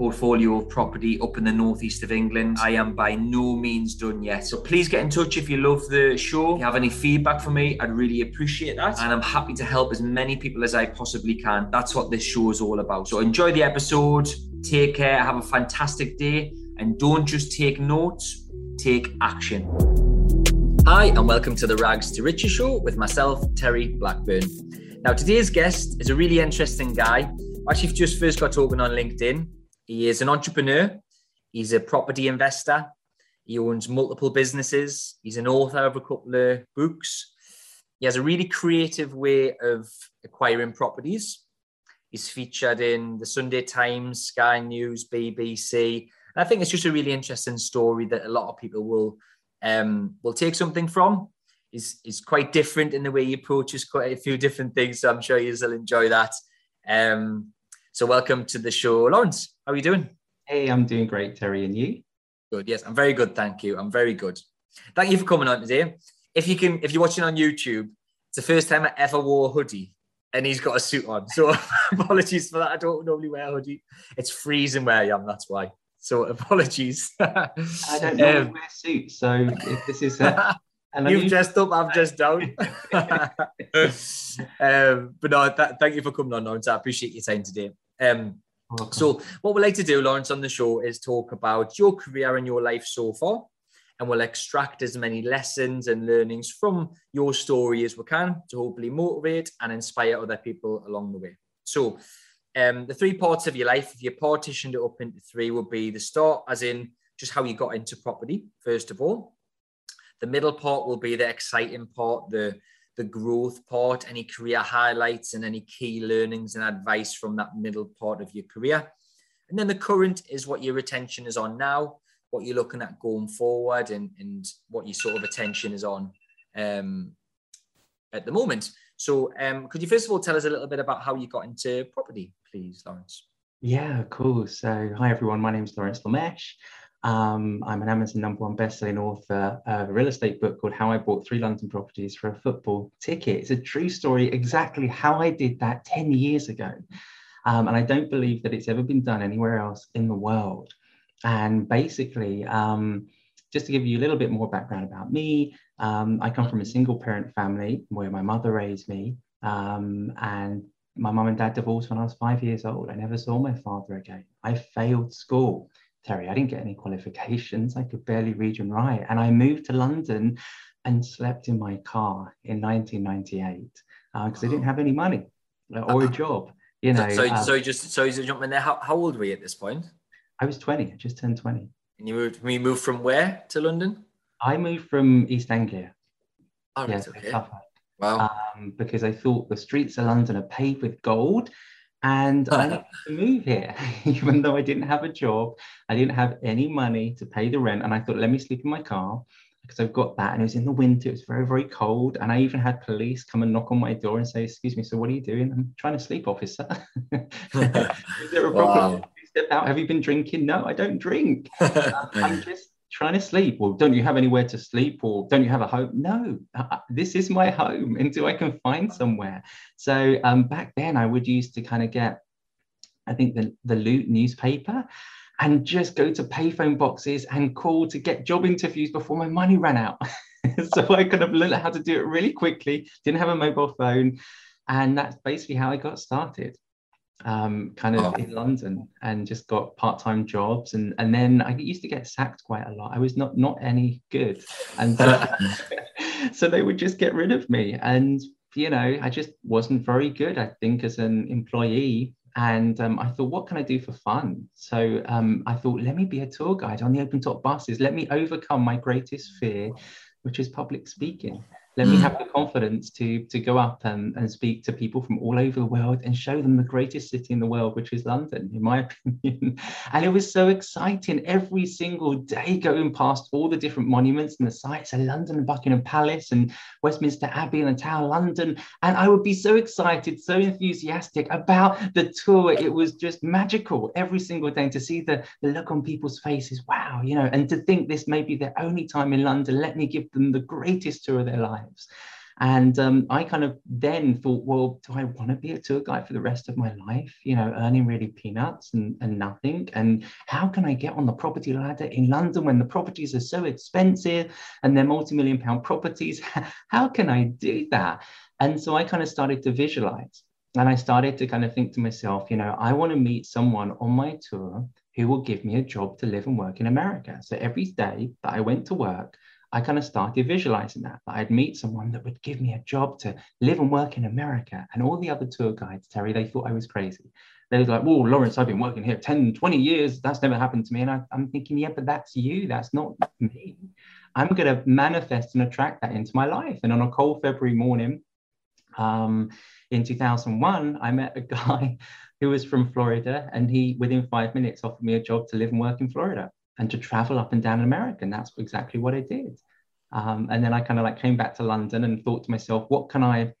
portfolio of property up in the northeast of England. I am by no means done yet. So please get in touch if you love the show. If you have any feedback for me, I'd really appreciate that. And I'm happy to help as many people as I possibly can. That's what this show is all about. So enjoy the episode. Take care. Have a fantastic day. And don't just take notes, take action. Hi, and welcome to the Rags to Riches show with myself, Terry Blackburn. Now, today's guest is a really interesting guy. Actually, just first got talking on LinkedIn. He is an entrepreneur, he's a property investor, he owns multiple businesses, he's an author of a couple of books. He has a really creative way of acquiring properties. He's featured in the Sunday Times, Sky News, BBC. And I think it's just a really interesting story that a lot of people will um, will take something from. He's, he's quite different in the way he approaches quite a few different things. So I'm sure you'll enjoy that. Um, so welcome to the show, Laurence. How are you doing? Hey, I'm doing great, Terry. And you? Good. Yes, I'm very good. Thank you. I'm very good. Thank you for coming on today. If you can, if you're watching on YouTube, it's the first time I ever wore a hoodie, and he's got a suit on. So apologies for that. I don't normally wear a hoodie. It's freezing where I am. That's why. So apologies. I don't normally um, wear suits, so if this is. Uh, You've dressed up, I've dressed down. um, but no, th- thank you for coming on, Laurence. I appreciate your time today. Um, so, what we'd like to do, Laurence, on the show is talk about your career and your life so far, and we'll extract as many lessons and learnings from your story as we can to hopefully motivate and inspire other people along the way. So, um, the three parts of your life, if you partitioned it up into three, would be the start, as in just how you got into property, first of all. The middle part will be the exciting part, the the growth part, any career highlights and any key learnings and advice from that middle part of your career. And then the current is what your attention is on now, what you're looking at going forward, and, and what your sort of attention is on um, at the moment. So, um, could you first of all tell us a little bit about how you got into property, please, Laurence? Yeah, cool. So, hi everyone. My name is Laurence Lameche. Um, I'm an Amazon number one bestselling author of a real estate book called How I Bought Three London Properties for a Football Ticket. It's a true story, exactly how I did that 10 years ago. Um, and I don't believe that it's ever been done anywhere else in the world. And basically, um, just to give you a little bit more background about me, um, I come from a single parent family where my mother raised me. Um, and my mum and dad divorced when I was five years old. I never saw my father again. I failed school. Terry, I didn't get any qualifications. I could barely read and write. And I moved to London and slept in my car in 1998 because uh, I didn't have any money uh, or a job. You know. So, so, um, so just so you jump in there. How, how old were you at this point? I was 20. I just turned 20. And you moved. We moved from where to London? I moved from East Anglia. Oh, right, okay. Wow. Um, because I thought the streets of London are paved with gold and I needed to move here, even though I didn't have a job. I didn't have any money to pay the rent. And I thought, let me sleep in my car because I've got that. And it was in the winter, it was very, very cold. And I even had police come and knock on my door and say, Excuse me, so what are you doing? I'm trying to sleep, officer. Is there a problem? Wow. Step out. Have you been drinking? No, I don't drink. Um, I'm just trying to sleep well don't you have anywhere to sleep or don't you have a home? No this is my home until i can find somewhere? So um, back then i would used to kind of get i think the, the loot newspaper and just go to payphone boxes and call to get job interviews before my money ran out. So i kind of learned how to do it really quickly didn't have a mobile phone and that's basically how i got started um, kind of oh. in London and just got part-time jobs and and then I used to get sacked quite a lot. I was not not any good, and so so they would just get rid of me. And you know, I just wasn't very good. I think as an employee, And um, I thought, what can I do for fun? So um, I thought, let me be a tour guide on the open top buses. Let me overcome my greatest fear, which is public speaking let me hmm. have the confidence to to go up and, and speak to people from all over the world and show them the greatest city in the world which is london in my opinion. And it was so exciting. Every single day going past all the different monuments and the sites of london and buckingham palace and westminster abbey and the tower of london. And i would be so excited so enthusiastic about the tour. It was just magical every single day to see the, the look on people's faces. Wow you know and to think this may be their only time in london. Let me give them the greatest tour of their life lives. And um, I kind of then thought, well, do I want to be a tour guide for the rest of my life? You know, earning really peanuts and, and nothing. And how can I get on the property ladder in London when the properties are so expensive and they're multi million pound properties? how can I do that? And so I kind of started to visualize. And I started to kind of think to myself, you know, I want to meet someone on my tour who will give me a job to live and work in America. So every day that I went to work, I kind of started visualizing that, that I'd meet someone that would give me a job to live and work in America. And all the other tour guides, Terry, they thought I was crazy. They were like, "Whoa, Laurence, I've been working here 10, 20 years. That's never happened to me. And I, I'm thinking, yeah, but that's you. That's not me. I'm going to manifest and attract that into my life. And on a cold February morning um, in 2001, I met a guy who was from Florida, and he, within five minutes, offered me a job to live and work in Florida and to travel up and down America. And that's exactly what I did. Um, and then I kind of like came back to London and thought to myself, what can I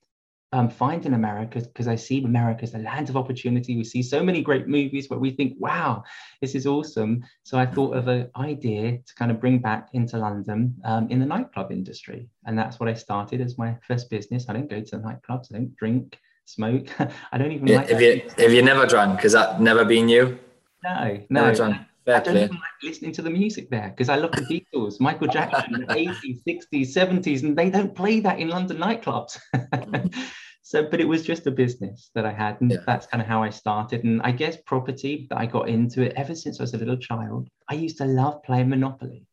um, find in America? Because I see America as a land of opportunity. We see so many great movies where we think, wow, this is awesome. So I thought of an idea to kind of bring back into London um, in the nightclub industry. And that's what I started as my first business. I don't go to nightclubs, I don't drink, smoke. I don't even yeah, like Have you, have you never drunk? Has that never been you? No, no. Never drunk. Fair I don't even like listening to the music there because I love the Beatles, Michael Jackson, the 80s, 60s, 70s, and they don't play that in London nightclubs. so, but it was just a business that I had, and yeah. that's kind of how I started. And I guess property that I got into it ever since I was a little child. I used to love playing Monopoly.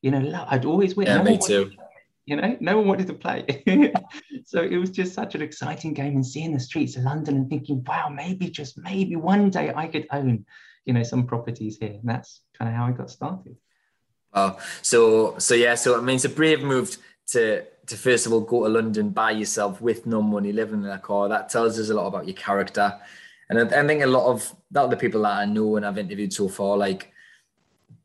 You know, I'd always win. Yeah, no me too. you know, no one wanted to play. so it was just such an exciting game and seeing the streets of London and thinking, wow, maybe just maybe one day I could own you know some properties here and that's kind of how i got started. Wow. So so yeah so it means a brave move to to first of all go to london by yourself with no money living in a car. That tells us a lot about your character. And I, I think a lot of that the people that i know and i've interviewed so far like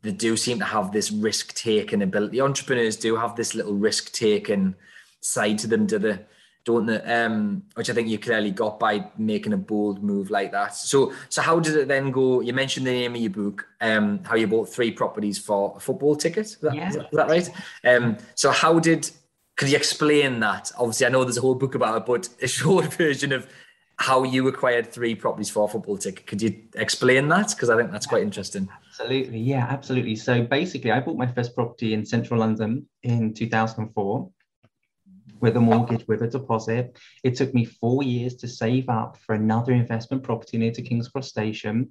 they do seem to have this risk taking ability. Entrepreneurs do have this little risk taking side to them do the don't they? Um, which I think you clearly got by making a bold move like that. So, so how did it then go? You mentioned the name of your book, um, how you bought three properties for a football ticket. Is that, yeah. is that, is that right? Um, so how did? Could you explain that? Obviously, I know there's a whole book about it, but a short version of how you acquired three properties for a football ticket. Could you explain that? Because I think that's quite interesting. Absolutely, yeah, absolutely. So basically, I bought my first property in central London in 2004 with a mortgage, with a deposit. It took me four years to save up for another investment property near to King's Cross Station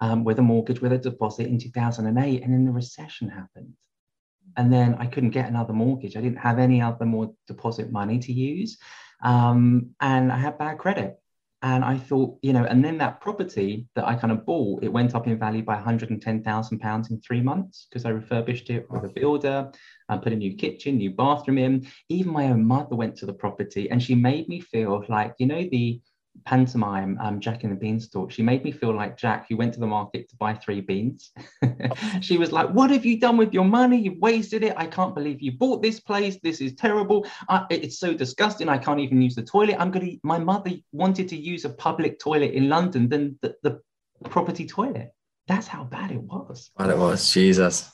um, with a mortgage, with a deposit in 2008. And then the recession happened. And then I couldn't get another mortgage. I didn't have any other more deposit money to use. Um, and I had bad credit. And I thought, you know, and then that property that I kind of bought, it went up in value by 110,000 pounds in three months because I refurbished it with a builder, and put a new kitchen, new bathroom in. Even my own mother went to the property and she made me feel like, you know, the pantomime um, Jack and the Beanstalk, she made me feel like Jack who went to the market to buy three beans. she was like, What have you done with your money? You've wasted it. I can't believe you bought this place. This is terrible. I, it's so disgusting. I can't even use the toilet. I'm to, my mother wanted to use a public toilet in London than the, the property toilet. That's how bad it was. Bad it was. Jesus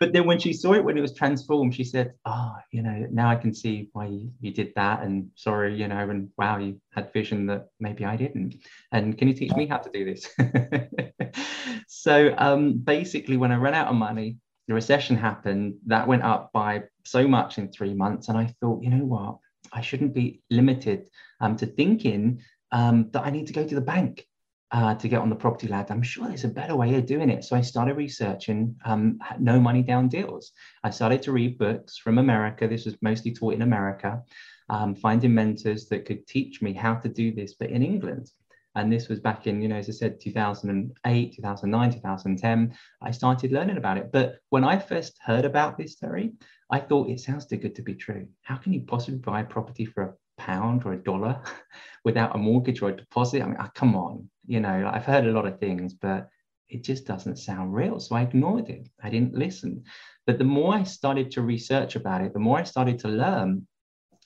but then when she saw it when it was transformed, she said, "Oh, you know, now I can see why you, you did that, and sorry, you know, and wow, you had vision that maybe I didn't. And can you teach me how to do this?" so um, basically, when I ran out of money, the recession happened. That went up by so much in three months, and I thought, you know what, I shouldn't be limited um, to thinking um, that I need to go to the bank uh, to get on the property ladder. I'm sure there's a better way of doing it. So I started researching um, no money down deals. I started to read books from America. This was mostly taught in America, um, finding mentors that could teach me how to do this, but in England. And this was back in, you know, as I said, 2008, 2009, 2010. I started learning about it. But when I first heard about this, Terry, I thought it sounds too good to be true. How can you possibly buy property for a pound or a dollar without a mortgage or a deposit? I mean, oh, come on. You know, I've heard a lot of things, but it just doesn't sound real. So I ignored it. I didn't listen. But the more I started to research about it, the more I started to learn,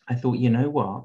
I thought, you know what?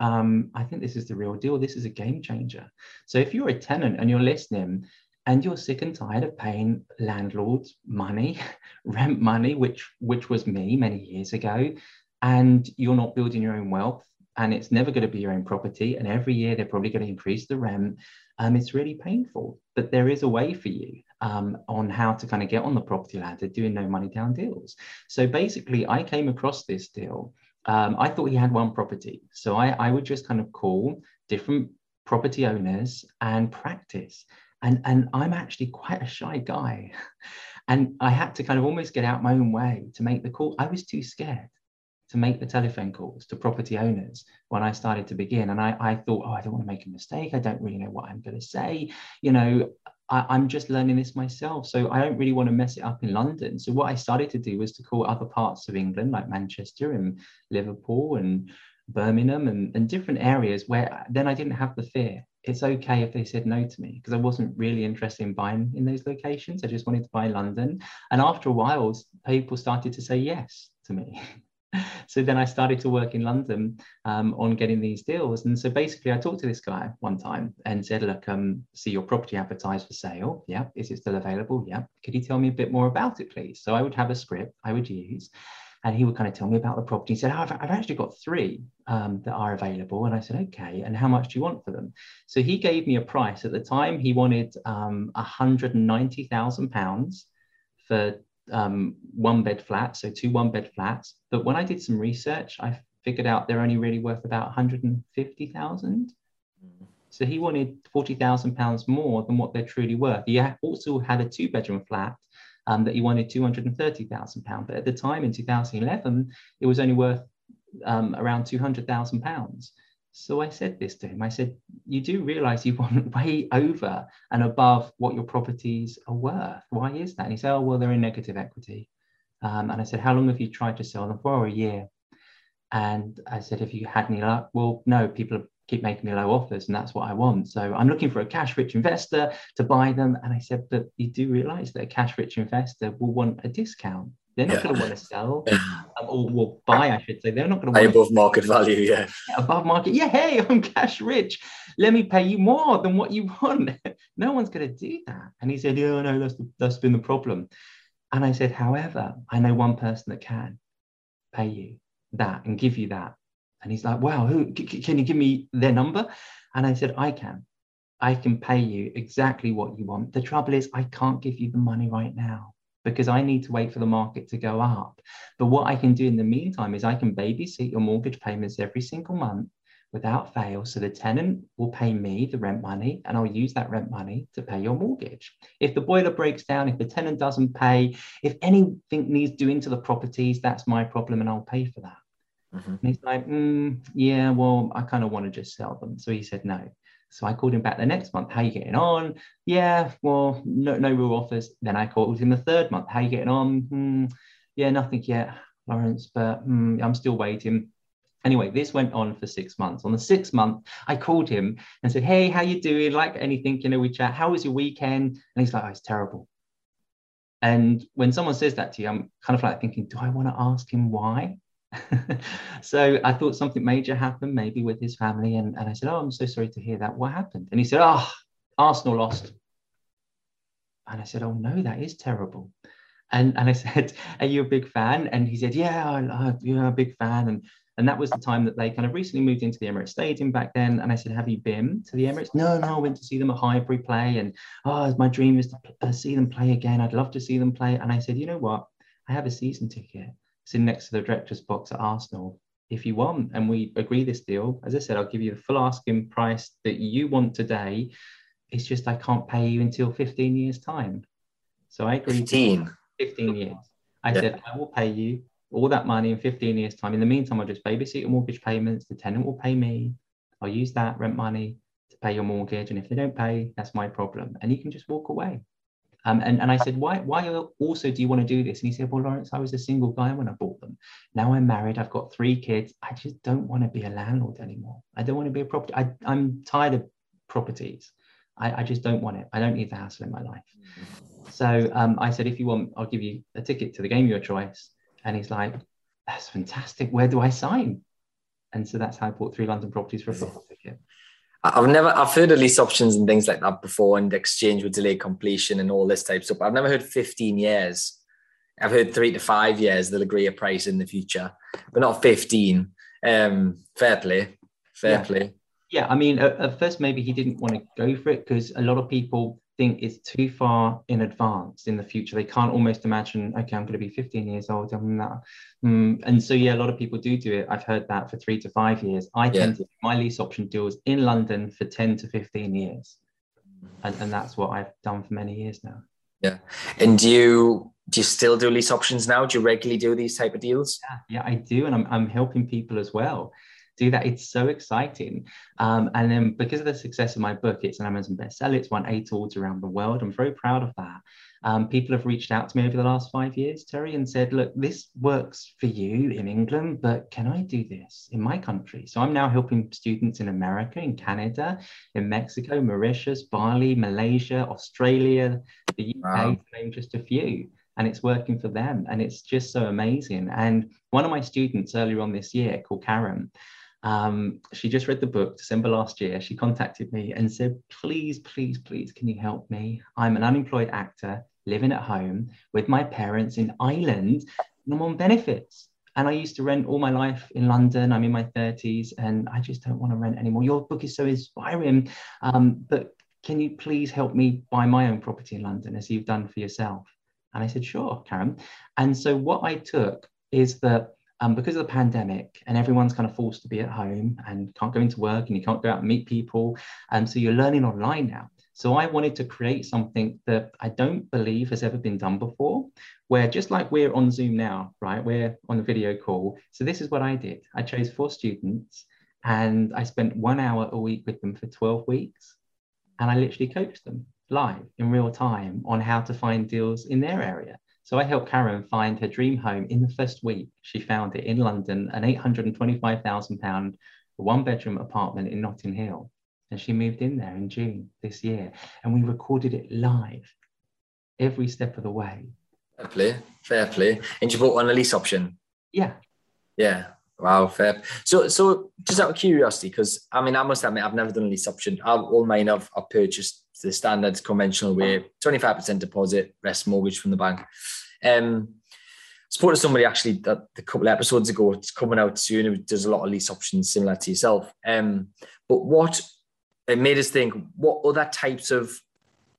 Um, I think this is the real deal. This is a game changer. So if you're a tenant and you're listening and you're sick and tired of paying landlords money, rent money, which which was me many years ago, and you're not building your own wealth, and it's never going to be your own property, and every year they're probably going to increase the rent. Um, it's really painful, but there is a way for you um, on how to kind of get on the property ladder doing no money down deals. So basically, I came across this deal um, I thought he had one property. So I, I would just kind of call different property owners and practice. And, and I'm actually quite a shy guy. And I had to kind of almost get out my own way to make the call. I was too scared to make the telephone calls to property owners when I started to begin. And I, I thought, oh, I don't want to make a mistake. I don't really know what I'm going to say. You know, I, am just learning this myself. So I don't really want to mess it up in London. So what I started to do was to call other parts of England, like Manchester and Liverpool and Birmingham and, and different areas where then I didn't have the fear. It's okay if they said no to me because I wasn't really interested in buying in those locations. I just wanted to buy London. And after a while, people started to say yes to me. so then I started to work in London um, on getting these deals. And so basically, I talked to this guy one time and said, Look, um, see your property advertised for sale. Yeah. Is it still available? Yeah. Could you tell me a bit more about it, please? So I would have a script I would use. And he would kind of tell me about the property. He said, oh, I've, I've, actually got three um, that are available. And I said, okay. And how much do you want for them? So he gave me a price. At the time, he wanted um, £190,000 for um, one bed flats, so two one bed flats. But when I did some research, I figured out they're only really worth about 150,000. Mm. So he wanted 40,000 pounds more than what they're truly worth. He also had a two bedroom flat um, that he wanted 230,000 pounds. But at the time in 2011, it was only worth um, around 200,000 pounds. So I said this to him. I said, You do realize you want way over and above what your properties are worth. Why is that? And he said, Oh, well, they're in negative equity. Um, and I said, How long have you tried to sell them for? A year. And I said, Have you had any luck? Well, no, people keep making me low offers, and that's what I want. So I'm looking for a cash rich investor to buy them. And I said, But you do realize that a cash rich investor will want a discount. They're not yeah. going to want to sell um, or, or, buy, I should say. They're not going to pay above market value. Yeah. yeah. Above market. Yeah. Hey, I'm cash rich. Let me pay you more than what you want. no one's going to do that. And he said, Yeah, no, that's, that's been the problem. And I said, However, I know one person that can pay you that and give you that. And he's like, Wow, who can you give me their number? And I said, I can. I can pay you exactly what you want. The trouble is, I can't give you the money right now because I need to wait for the market to go up. But what I can do in the meantime is I can babysit your mortgage payments every single month without fail. So the tenant will pay me the rent money and I'll use that rent money to pay your mortgage. If the boiler breaks down, if the tenant doesn't pay, if anything needs doing to the properties, that's my problem and I'll pay for that. Mm-hmm. And he's like, mm, yeah, well, I kind of want to just sell them. So he said no. So I called him back the next month. How you getting on? Yeah, well, no, no real offers. Then I called him the third month. How you getting on? Hmm, yeah, nothing yet, Laurence, but hmm, I'm still waiting. Anyway, this went on for six months. On the sixth month, I called him and said, "Hey, how you doing? Like anything? You know, we chat. How was your weekend?" And he's like, "Oh, it's terrible." And when someone says that to you, I'm kind of like thinking, "Do I want to ask him why?" so I thought something major happened, maybe with his family. And, and I said, Oh, I'm so sorry to hear that. What happened? And he said, Oh, Arsenal lost. And I said, Oh, no, that is terrible. And, and I said, Are you a big fan? And he said, Yeah, I, I, you're a big fan. And, and that was the time that they kind of recently moved into the Emirates Stadium back then. And I said, Have you been to the Emirates? No, no, I went to see them at Highbury play. And oh, my dream is to uh, see them play again. I'd love to see them play. And I said, You know what? I have a season ticket sitting next to the director's box at Arsenal if you want. And we agree this deal. As I said, I'll give you the full asking price that you want today. It's just I can't pay you until 15 years' time. So I agree. 15. 15 years. I yeah. said, I will pay you all that money in 15 years' time. In the meantime, I'll just babysit your mortgage payments. The tenant will pay me. I'll use that rent money to pay your mortgage. And if they don't pay, that's my problem. And you can just walk away. Um, and, and I said, why, why also do you want to do this? And he said, well, Laurence, I was a single guy when I bought them. Now I'm married. I've got three kids. I just don't want to be a landlord anymore. I don't want to be a property. I, I'm tired of properties. I, I just don't want it. I don't need the hassle in my life. So um, I said, if you want, I'll give you a ticket to the game of your choice. And he's like, that's fantastic. Where do I sign? And so that's how I bought three London properties for a football ticket. I've never I've heard of lease options and things like that before, and exchange with delayed completion and all this type of stuff. I've never heard 15 years. I've heard three to five years they'll agree a price in the future, but not 15. Um, fair play, fair yeah. play. Yeah, I mean, at, at first maybe he didn't want to go for it because a lot of people think it's too far in advance in the future. They can't almost imagine, okay, I'm going to be 15 years old. I'm that. Mm, and so, yeah, a lot of people do do it. I've heard that for three to five years. I yeah. tend to, my lease option deals in London for 10 to 15 years. And, and that's what I've done for many years now. Yeah. And do you, do you still do lease options now? Do you regularly do these type of deals? Yeah, yeah I do. And I'm, I'm helping people as well do that. It's so exciting. Um, and then because of the success of my book, it's an Amazon bestseller. It's won eight awards around the world. I'm very proud of that. Um, people have reached out to me over the last five years, Terry, and said, look, this works for you in England, but can I do this in my country? So I'm now helping students in America, in Canada, in Mexico, Mauritius, Bali, Malaysia, Australia, the UK, wow. to name just a few and it's working for them and it's just so amazing and one of my students earlier on this year called karen um, she just read the book December last year. She contacted me and said, Please, please, please, can you help me? I'm an unemployed actor living at home with my parents in Ireland and I'm on benefits. And I used to rent all my life in London. I'm in my 30s and I just don't want to rent anymore. Your book is so inspiring. Um, but can you please help me buy my own property in London as you've done for yourself? And I said, Sure, Karen. And so what I took is that um, because of the pandemic and everyone's kind of forced to be at home and can't go into work and you can't go out and meet people. And so you're learning online now. So I wanted to create something that I don't believe has ever been done before, where just like we're on Zoom now, right? We're on the video call. So this is what I did. I chose four students and I spent one hour a week with them for 12 weeks. And I literally coached them live in real time on how to find deals in their area. So I helped Karen find her dream home in the first week. She found it in London, an £825,000 one bedroom apartment in Notting Hill. And she moved in there in June this year. And we recorded it live every step of the way. Fair play, fair play. And you bought on a lease option? Yeah. Yeah. Wow, fair. So, so just out of curiosity, because I mean, I must admit, I've never done a lease option. I've, all mine I've, I've purchased the standard conventional way, 25% deposit, rest mortgage from the bank. Um, spoke to somebody actually a couple of episodes ago. It's coming out soon. There's a lot of lease options similar to yourself. Um, but what it made us think: what other types of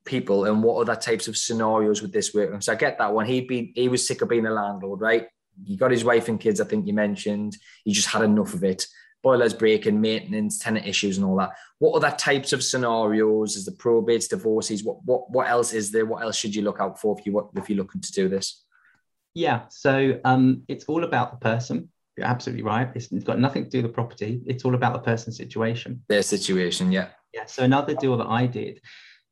people and what other types of scenarios would this work? So I get that one. He'd be he was sick of being a landlord, right? He got his wife and kids. I think you mentioned he just had enough of it boilers breaking, maintenance, tenant issues, and all that. What other types of scenarios? Is the probates, divorces? What what what else is there? What else should you look out for if you if you're looking to do this? Yeah, so um, it's all about the person. You're absolutely right. It's, it's got nothing to do with the property. It's all about the person's situation. Their situation, yeah. Yeah. So another deal that I did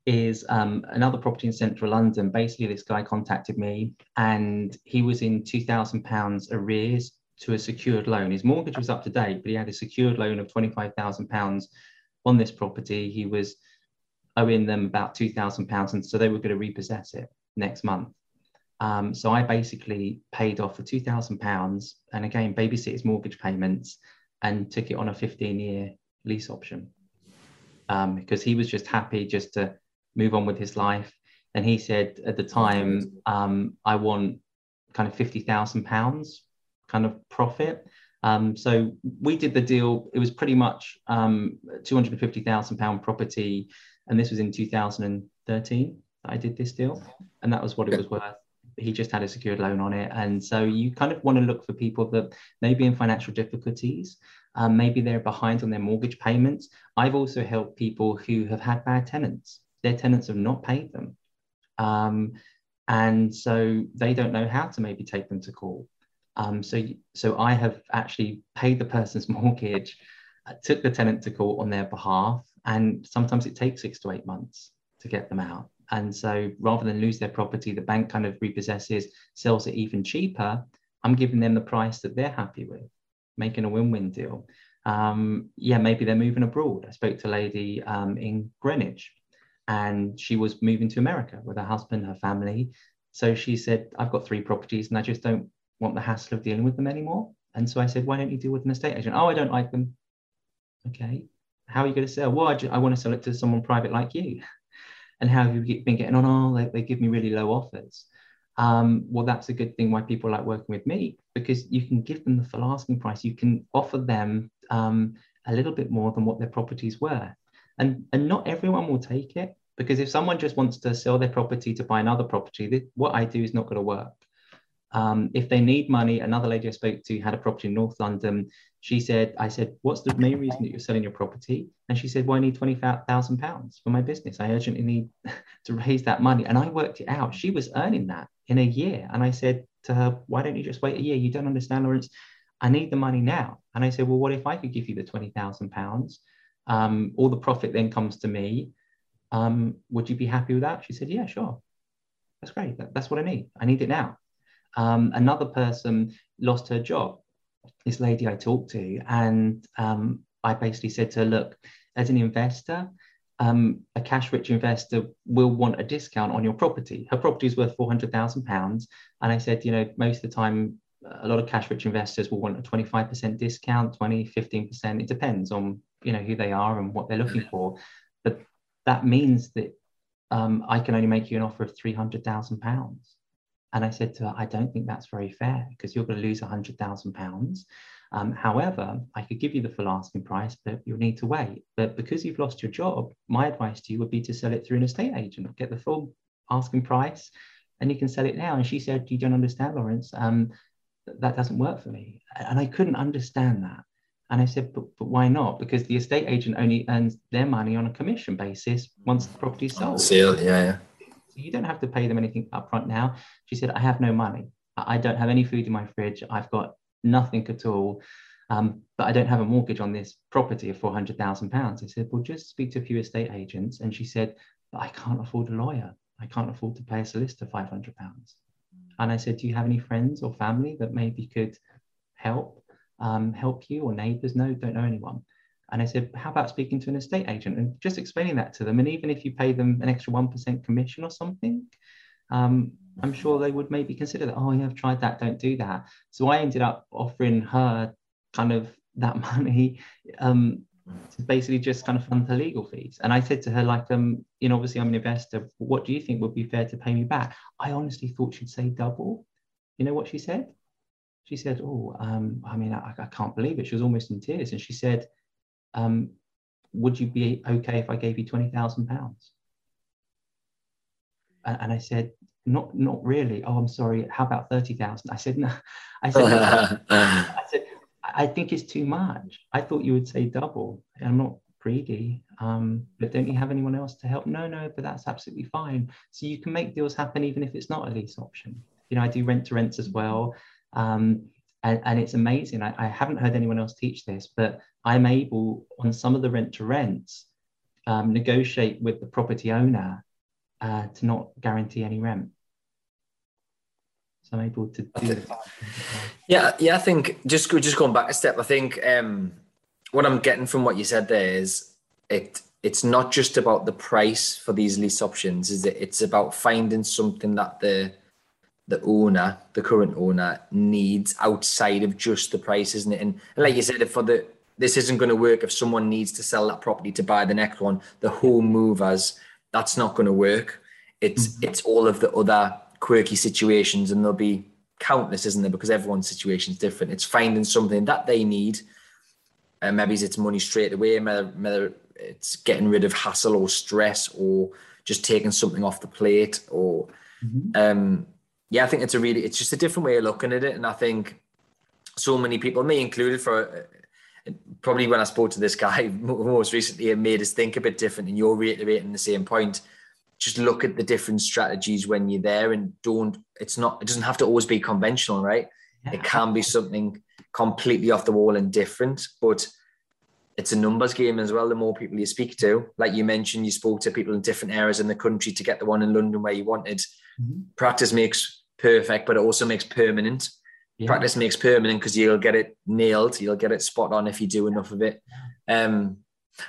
is um, another property in central London. Basically, this guy contacted me and he was in £2,000 arrears to a secured loan. His mortgage was up to date, but he had a secured loan of £25,000 on this property. He was owing them about £2,000, and so they were going to repossess it next month. Um, so I basically paid off for £2,000 and again, babysit his mortgage payments and took it on a 15 year lease option um, because he was just happy just to move on with his life. And he said at the time, um, I want kind of £50,000 kind of profit. Um, so we did the deal. It was pretty much um, 250,000 pound property, and this was in 2013 that I did this deal, and that was what it was worth. He just had a secured loan on it, and so you kind of want to look for people that may be in financial difficulties. Um, maybe they're behind on their mortgage payments. I've also helped people who have had bad tenants. Their tenants have not paid them. Um, and so they don't know how to maybe take them to court. Um, so, so I have actually paid the person's mortgage, uh, took the tenant to court on their behalf, and sometimes it takes six to eight months to get them out. And so rather than lose their property, the bank kind of repossesses, sells it even cheaper. I'm giving them the price that they're happy with, making a win-win deal. Um, yeah, maybe they're moving abroad. I spoke to a lady um, in Greenwich, and she was moving to America with her husband, her family. So she said, "I've got three properties, and I just don't want the hassle of dealing with them anymore." And so I said, "Why don't you deal with an estate agent?" "Oh, I don't like them." Okay, how are you going to sell? Well, I, just, I want to sell it to someone private like you. And how have you been getting on? Oh, they, they give me really low offers. Um, well, that's a good thing why people like working with me because you can give them the full asking price. You can offer them um, a little bit more than what their property's worth. And, and not everyone will take it because if someone just wants to sell their property to buy another property, what I do is not going to work. Um, if they need money, another lady I spoke to had a property in North London. She said, I said, what's the main reason that you're selling your property? And she said, well, I need £20,000 for my business. I urgently need to raise that money. And I worked it out. She was earning that in a year. And I said to her, why don't you just wait a year? You don't understand, Laurence. I need the money now. And I said, well, what if I could give you the £20,000? Um, all the profit then comes to me. Um, would you be happy with that? She said, yeah, sure. That's great. That, that's what I need. I need it now. Um, another person lost her job, this lady I talked to, and um, I basically said to her, look, as an investor, um, a cash rich investor will want a discount on your property. Her property is worth £400,000. And I said, you know, most of the time, a lot of cash rich investors will want a 25% discount, 20, 15%. It depends on, you know, who they are and what they're looking for. But that means that um, I can only make you an offer of £300,000. And I said to her, I don't think that's very fair because you're going to lose £100,000. Um, however, I could give you the full asking price, but you'll need to wait. But because you've lost your job, my advice to you would be to sell it through an estate agent, get the full asking price, and you can sell it now. And she said, You don't understand, Laurence. Um, that doesn't work for me. And I couldn't understand that. And I said, but, but why not? Because the estate agent only earns their money on a commission basis once the property's sold. Sale, yeah, yeah. So you don't have to pay them anything upfront now. She said, I have no money. I don't have any food in my fridge. I've got nothing at all. Um, but I don't have a mortgage on this property of £400,000. I said, well, just speak to a few estate agents. And she said, but I can't afford a lawyer. I can't afford to pay a solicitor £500. And I said, do you have any friends or family that maybe could help, um, help you or neighbors? No, don't know anyone. And I said, how about speaking to an estate agent and just explaining that to them? And even if you pay them an extra 1% commission or something, um, I'm sure they would maybe consider that, oh, yeah, I've tried that, don't do that. So I ended up offering her kind of that money um, to basically just kind of fund her legal fees. And I said to her, like, um, you know, obviously I'm an investor. What do you think would be fair to pay me back? I honestly thought she'd say double. You know what she said? She said, oh, um, I mean, I, I can't believe it. She was almost in tears. And she said, um, would you be okay if I gave you twenty thousand pounds? And I said, not not really. Oh, I'm sorry. How about thirty thousand? I said no. I said, no. I said, I think it's too much. I thought you would say double. I'm not greedy. Um, but don't you have anyone else to help? No, no, but that's absolutely fine. So you can make deals happen even if it's not a lease option. You know, I do rent to rents as well. Um, and, and it's amazing. I, I, haven't heard anyone else teach this, but I'm able on some of the rent to rents um, negotiate with the property owner uh, to not guarantee any rent. So I'm able to do it. Yeah, yeah. I think just just going back a step. I think um, what I'm getting from what you said there is it. It's not just about the price for these lease options. Is it? It's about finding something that the the owner, the current owner, needs outside of just the price, isn't it? And, like you said, if for the this isn't going to work if someone needs to sell that property to buy the next one. The home movers, that's not going to work. It's mm-hmm. it's all of the other quirky situations, and there'll be countless, isn't there? Because everyone's situation is different. It's finding something that they need, and maybe it's money straight away, whether, whether it's getting rid of hassle or stress, or just taking something off the plate, or mm-hmm. um, yeah, I think it's a really, it's just a different way of looking at it. And I think so many people, me included, for probably when I spoke to this guy most recently, it made us think a bit different. And you're reiterating the same point. Just look at the different strategies when you're there and don't, it's not, it doesn't have to always be conventional, right? Yeah. It can be something completely off the wall and different. But it's a numbers game as well. The more people you speak to, like you mentioned, you spoke to people in different areas in the country to get the one in London where you wanted. Mm-hmm. Practice makes perfect, but it also makes permanent. Yeah. Practice makes permanent because you'll get it nailed. You'll get it spot on if you do enough of it. Um,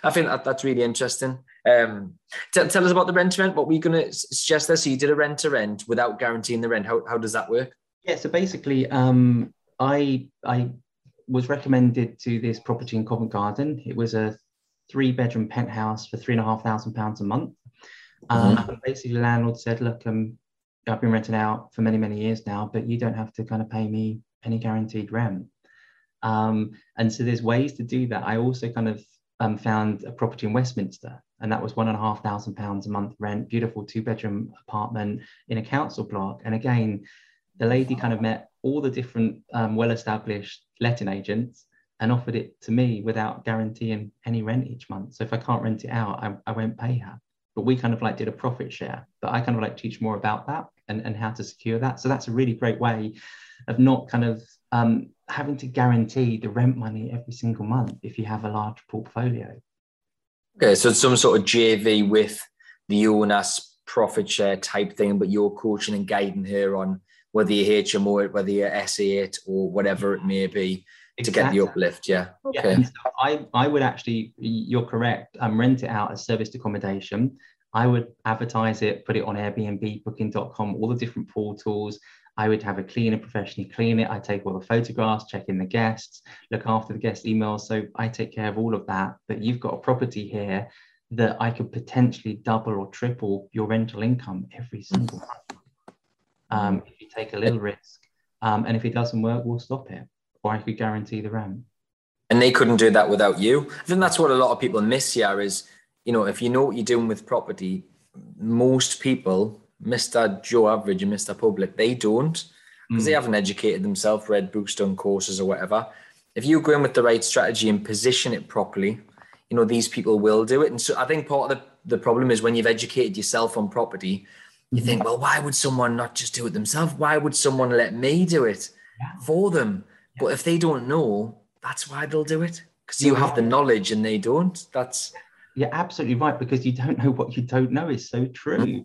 I think that, that's really interesting. Um, t- tell us about the rent to rent. What were you going to suggest there? So you did a rent to rent without guaranteeing the rent. How, how does that work? Yeah. So basically, um, I I was recommended to this property in Covent Garden. It was a three bedroom penthouse for three and a half thousand pounds a month. Um, mm-hmm. basically, the landlord said, "Look, um, I've been renting out for many many years now, but you don't have to kind of pay me any guaranteed rent." Um, and so there's ways to do that. I also kind of um, found a property in Westminster, and that was one and a half thousand pounds a month rent, beautiful two bedroom apartment in a council block. And again, the lady kind of met all the different um, well established letting agents and offered it to me without guaranteeing any rent each month. So if I can't rent it out, I, I won't pay her. But we kind of like did a profit share. But I kind of like teach more about that and, and how to secure that. So that's a really great way of not kind of um, having to guarantee the rent money every single month if you have a large portfolio. Okay, so some sort of JV with the owner's profit share type thing, but you're coaching and guiding her on whether you're HMO it, whether you're SA it, or whatever it may be exactly. to get the uplift. Yeah. Okay. Yeah, so I, I would actually, you're correct, um, rent it out as serviced accommodation. I would advertise it, put it on Airbnb, booking.com, all the different portals. I would have a cleaner professionally clean it. I take all the photographs, check in the guests, look after the guest emails. So I take care of all of that. But you've got a property here that I could potentially double or triple your rental income every single month um, if you take a little risk. Um, and if it doesn't work, we'll stop it, or I could guarantee the rent. And they couldn't do that without you. I think that's what a lot of people miss here is, you know, if you know what you're doing with property, most people, Mr. Joe Average and Mr. Public, they don't because mm. they haven't educated themselves, read books, done courses or whatever. If you go in with the right strategy and position it properly, you know, these people will do it. And so I think part of the, the problem is when you've educated yourself on property, you think, well, why would someone not just do it themselves? Why would someone let me do it yeah. for them? Yeah. But if they don't know, that's why they'll do it because you have the knowledge and they don't. That's you're absolutely right because you don't know what you don't know is so true.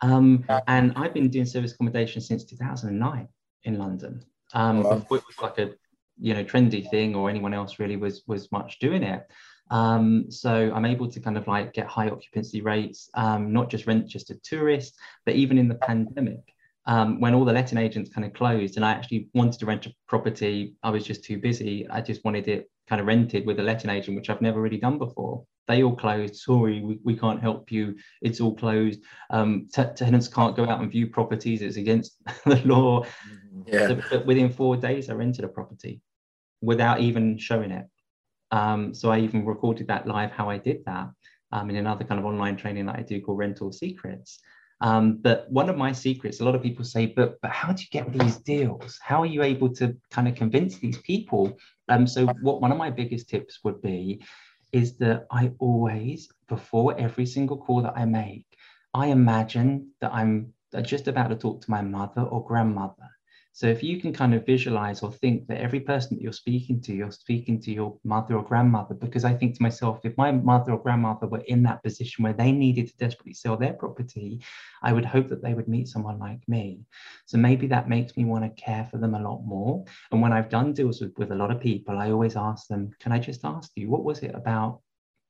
Um, and I've been doing service accommodation since 2009 in London. Um, wow. Before it was like a you know trendy thing or anyone else really was was much doing it. Um, so I'm able to kind of like get high occupancy rates, um, not just rent just to tourists, but even in the pandemic, um, when all the letting agents kind of closed and I actually wanted to rent a property, I was just too busy. I just wanted it kind of rented with a letting agent, which I've never really done before. They all closed. Sorry, we, we can't help you. It's all closed. Um, t- tenants can't go out and view properties. It's against the law. Mm-hmm. Yeah. So, but within four days, I rented a property without even showing it. Um, so I even recorded that live how I did that um, in another kind of online training that I do called Rental Secrets. Um, but one of my secrets, a lot of people say, but but how do you get these deals? How are you able to kind of convince these people? Um, so what one of my biggest tips would be is that I always, before every single call that I make, I imagine that I'm just about to talk to my mother or grandmother so if you can kind of visualize or think that every person that you're speaking to, you're speaking to your mother or grandmother, because I think to myself, if my mother or grandmother were in that position where they needed to desperately sell their property, I would hope that they would meet someone like me. So maybe that makes me want to care for them a lot more. And when I've done deals with, with a lot of people, I always ask them, can I just ask you, what was it about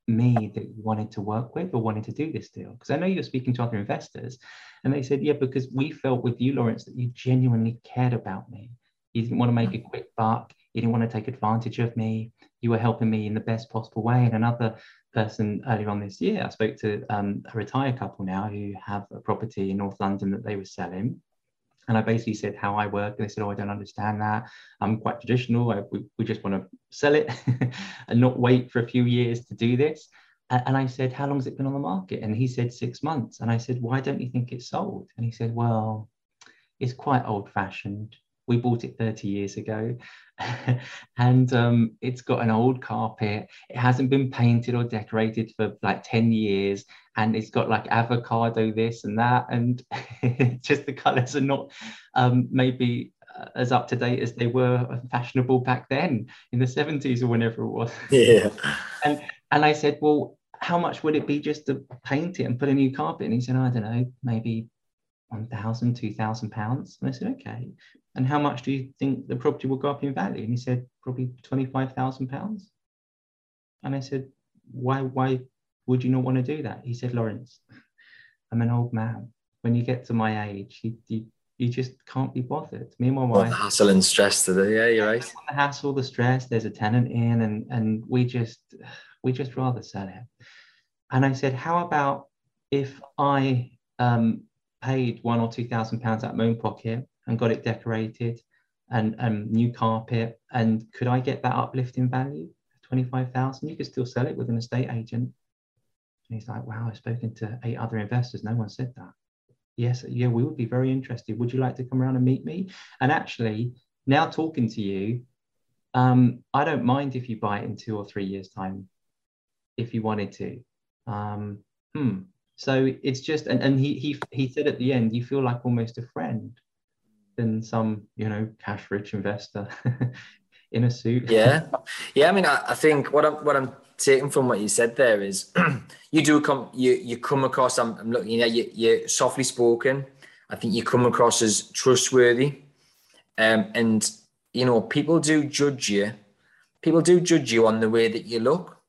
me that you wanted to work with or wanted to do this deal? Because I know you're speaking to other investors, and they said, yeah, because we felt with you, Laurence, that you genuinely cared about me. You didn't want to make a quick buck. You didn't want to take advantage of me. You were helping me in the best possible way. And another person earlier on this year, I spoke to um, a retired couple now who have a property in North London that they were selling. And I basically said how I work. And they said, Oh, I don't understand that. I'm quite traditional. I, we, we just want to sell it and not wait for a few years to do this. And I said, How long has it been on the market? And he said, Six months. And I said, Why don't you think it's sold? And he said, Well, it's quite old fashioned. We bought it 30 years ago and um, it's got an old carpet. It hasn't been painted or decorated for like 10 years. And it's got like avocado this and that. And just the colors are not um, maybe uh, as up to date as they were fashionable back then in the 70s or whenever it was. Yeah. and and I said, well, how much would it be just to paint it and put a new carpet? And he said, I don't know, maybe 1,000, 2,000 pounds. And I said, okay. And how much do you think the property will go up in value? And he said, probably 25,000 pounds. And I said, why, why would you not want to do that? He said, Laurence, I'm an old man. When you get to my age, you, you, you just can't be bothered. Me and my wife. the hassle and stress to the, yeah, you're right. The hassle, the stress, there's a tenant in, and, and we just, we just rather sell it. And I said, how about if I um, paid one or two thousand pounds out of my own pocket and got it decorated and um, new carpet, and could I get that uplift in value? 25,000, you could still sell it with an estate agent. And he's like, wow, I've spoken to eight other investors. No one said that. Yes, yeah, we would be very interested. Would you like to come around and meet me? And actually, now talking to you, um, I don't mind if you buy it in two or three years' time, if you wanted to. Um, hmm. So it's just, and, and he, he, he said at the end, you feel like almost a friend than some, you know, cash rich investor in a suit. Yeah. Yeah. I mean, I, I think what I'm, what I'm taking from what you said there is you do come, you, you come across, I'm, I'm looking at you, you're softly spoken. I think you come across as trustworthy. Um, and, you know, people do judge you. People do judge you on the way that you look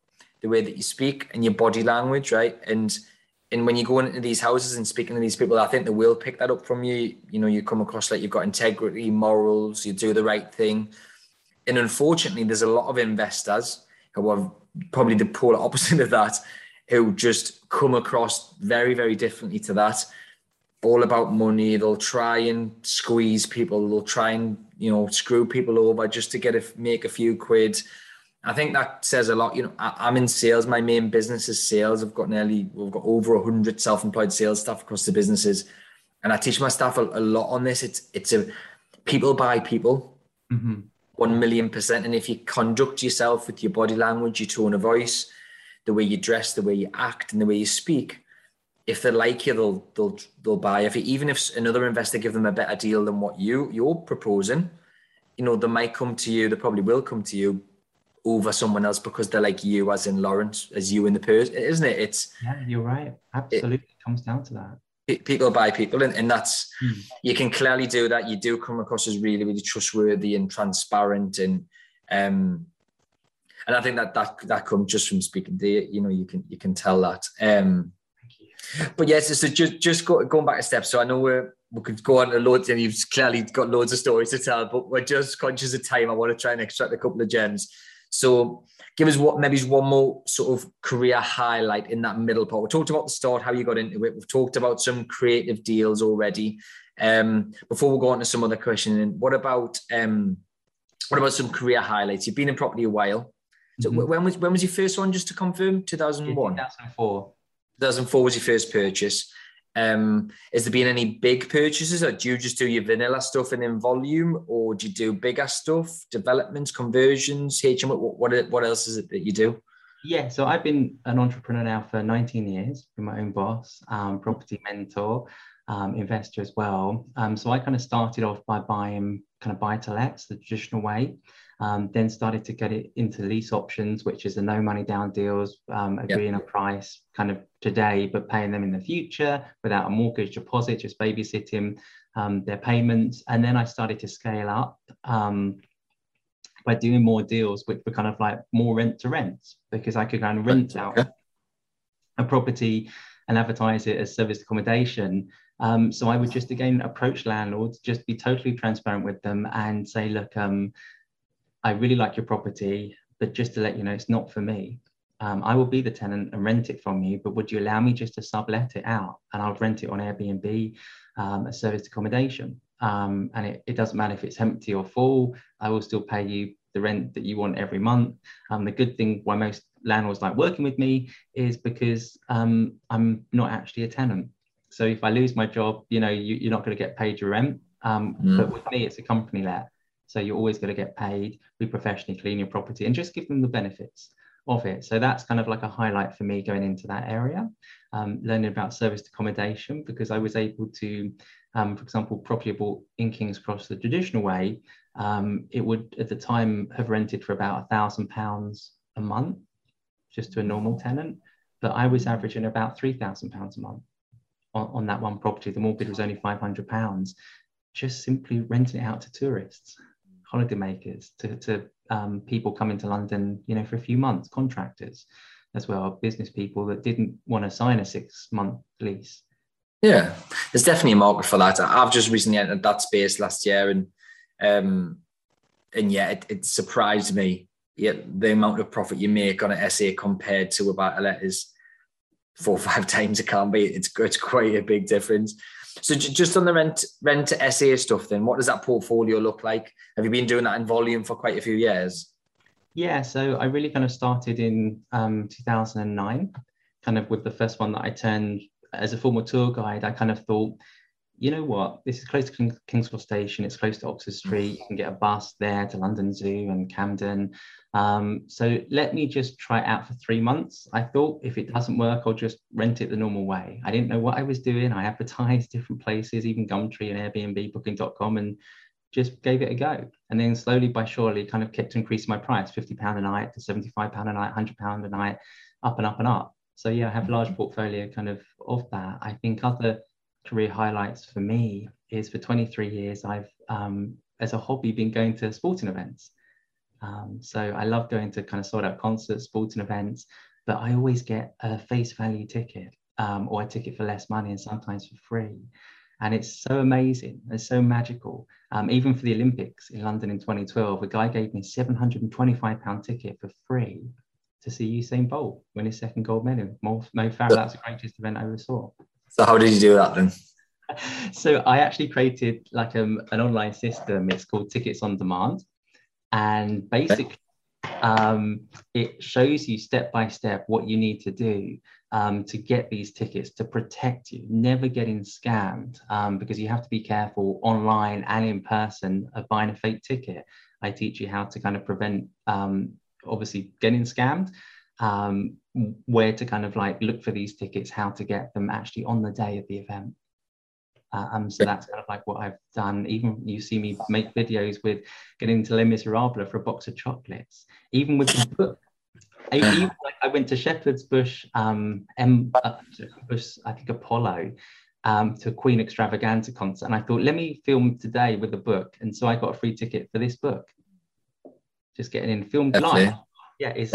the way that you speak and your body language, right? And and when you go into these houses and speaking to these people, I think they will pick that up from you. You know, you come across like you've got integrity, morals, you do the right thing. And unfortunately, there's a lot of investors who are probably the polar opposite of that, who just come across very, very differently to that. All about money. They'll try and squeeze people. They'll try and you know screw people over just to get a make a few quid. I think that says a lot. You know, I, am in sales. My main business is sales. I've got nearly, we've got over hundred self-employed sales staff across the businesses, and I teach my staff a, a lot on this. It's it's a people buy people, mm-hmm. one million percent. And if you conduct yourself with your body language, your tone of voice, the way you dress, the way you act, and the way you speak, if they like you, they'll they'll they'll buy. If even if another investor give them a better deal than what you you're proposing, you know, they might come to you. They probably will come to you over someone else because they're like you, as in Laurence, as you in the person, isn't it? It's yeah, you're right. Absolutely, it, comes down to that. People buy people, and, and that's hmm. you can clearly do that. You do come across as really, really trustworthy and transparent, and um, and I think that that that comes just from speaking to you. You know, you can you can tell that. Um, but yes, so just just go, going back a step. So I know we're we could go on a loads, and you've clearly got loads of stories to tell. But we're just conscious of time. I want to try and extract a couple of gems. So give us what maybe one more sort of career highlight in that middle part. We talked about the start, how you got into it. We've talked about some creative deals already. Um, before we go on to some other questions, what about um, what about some career highlights? You've been in property a while. So mm-hmm. when was when was your first one? Just to confirm, two thousand one. Two thousand four. Two thousand four was your first purchase. Um, has there been any big purchases, or do you just do your vanilla stuff and in volume, or do you do bigger stuff, developments, conversions, HM? What, what, what else is it that you do? Yeah, so I've been an entrepreneur now for 19 years, been my own boss, um, property mentor, um, investor as well. Um, so I kind of started off by buying kind of buy to lets the traditional way. Um, then started to get it into lease options, which is the no money down deals, um, agreeing yep. a price kind of today, but paying them in the future without a mortgage deposit, just babysitting um, their payments. And then I started to scale up um, by doing more deals, which were kind of like more rent to rent, because I could kind of rent out a property and advertise it as service accommodation. Um, so I would just again approach landlords, just be totally transparent with them and say, look, um, I really like your property, but just to let you know, it's not for me. Um, I will be the tenant and rent it from you, but would you allow me just to sublet it out and I'll rent it on Airbnb, um, a service accommodation? Um, and it, it, doesn't matter if it's empty or full, I will still pay you the rent that you want every month. Um, the good thing why most landlords like working with me is because um, I'm not actually a tenant. So if I lose my job, you know, you, are not going to get paid your rent. Um, mm. But with me, it's a company let. So you're always going to get paid, be professionally clean your property and just give them the benefits of it. So that's kind of like a highlight for me going into that area, um, learning about serviced accommodation because I was able to um, for example, property bought in King's Cross the traditional way, um, it would at the time have rented for about a thousand pounds a month, just to a normal tenant. But I was averaging about three thousand pounds a month on, on that one property. The mortgage was only five hundred pounds, just simply renting it out to tourists, holiday makers, to, to um, people coming to London, you know, for a few months, contractors as well, business people that didn't want to sign a six month lease. Yeah, there's definitely a market for that. I've just recently entered that space last year, and um, and yeah, it, it surprised me. Yeah, the amount of profit you make on an SA compared to about a buy to let is four or five times. It can't be. It's it's quite a big difference. So just on the rent rent to SA stuff, then what does that portfolio look like? Have you been doing that in volume for quite a few years? Yeah, so I really kind of started in um, 2009, kind of with the first one that I turned as a former tour guide. I kind of thought, you know what, this is close to King, Cross Station, it's close to Oxford Street, you can get a bus there to London Zoo and Camden. Um, so let me just try it out for three months. I thought if it doesn't work, I'll just rent it the normal way. I didn't know what I was doing. I advertised different places, even Gumtree and Airbnb, booking.com, and just gave it a go. And then slowly by surely kind of kept increasing my price, 50 pound a night to 75 pound a night, 100 pound a night, up and up and up. So yeah, I have a large portfolio kind of of that. I think other career highlights for me is for 23 years, I've um, as a hobby been going to sporting events. Um, so I love going to kind of sort out concerts, sporting events, but I always get a face value ticket um, or a ticket for less money and sometimes for free. And it's so amazing it's so magical. Um, even for the olympics in london in 2012 a guy gave me a 725 pound ticket for free to see usain bolt win his second gold medal. Mo, mo farah that's the greatest event i ever saw so how did you do that then? So i actually created like um, an online system. It's called tickets on demand. And basically um, it shows you step by step what you need to do um, to get these tickets to protect you, never getting scammed um, because you have to be careful online and in person of buying a fake ticket. I teach you how to kind of prevent, um, obviously, getting scammed, um, where to kind of like look for these tickets, how to get them actually on the day of the event. Uh, um, so that's kind of like what I've done. Even you see me make videos with getting to Les Miserables for a box of chocolates. Even with the book, I, even, like, I went to Shepherd's Bush, um, M, uh, Bush, I think Apollo, um, to Queen Extravaganza concert, and I thought, let me film today with a book, and so I got a free ticket for this book. Just getting in, filmed live. Yeah, it's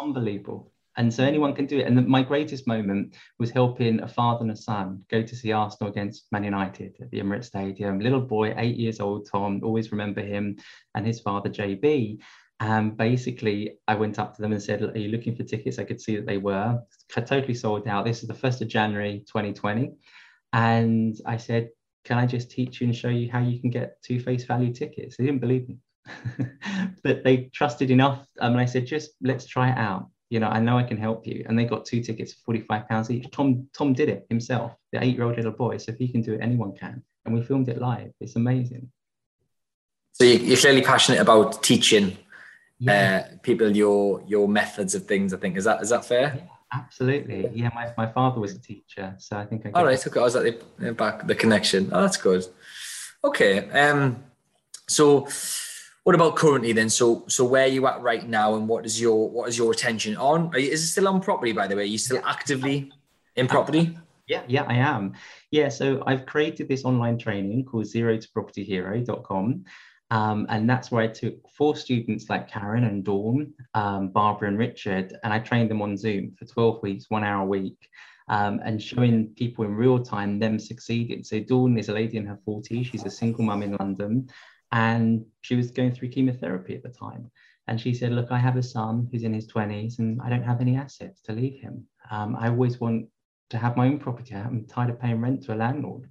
unbelievable and so anyone can do it. And my greatest moment was helping a father and a son go to see Arsenal against Man United at the Emirates Stadium. Little boy, eight years old, Tom, always remember him, and his father, JB. And basically, I went up to them and said, Are you looking for tickets? I could see that they were totally sold out. This is the 1st of January 2020. And I said, Can I just teach you and show you how you can get two face value tickets? They didn't believe me. but they trusted enough. Um, and I said, Just let's try it out you know, I know I can help you. And they got two tickets for 45 pounds each. Tom, Tom did it himself, the eight-year-old little boy. So if he can do it, anyone can. And we filmed it live. It's amazing. So you're clearly passionate about teaching yeah. uh, people your your methods of things. I think is that is that fair? Yeah, absolutely. Yeah, my, my father was a teacher, so I think I. All right. Okay. I was at the back the connection. Oh, that's good. Okay. Um. So what about currently then? So so where are you at right now, and what is your what is your attention on? You, is it still on property by the way? Are you still actively in property? Yeah, yeah, I am. Yeah, so I've created this online training called zero to propertyhero.com. Um, and that's where I took four students like Karen and Dawn, um, Barbara and Richard, and I trained them on Zoom for 12 weeks, one hour a week, um, and showing people in real time them succeeding. So Dawn is a lady in her 40s. She's a single mum in London and she was going through chemotherapy at the time. And she said, Look, I have a son who's in his 20s and I don't have any assets to leave him. Um, I always want to have my own property. I'm tired of paying rent to a landlord.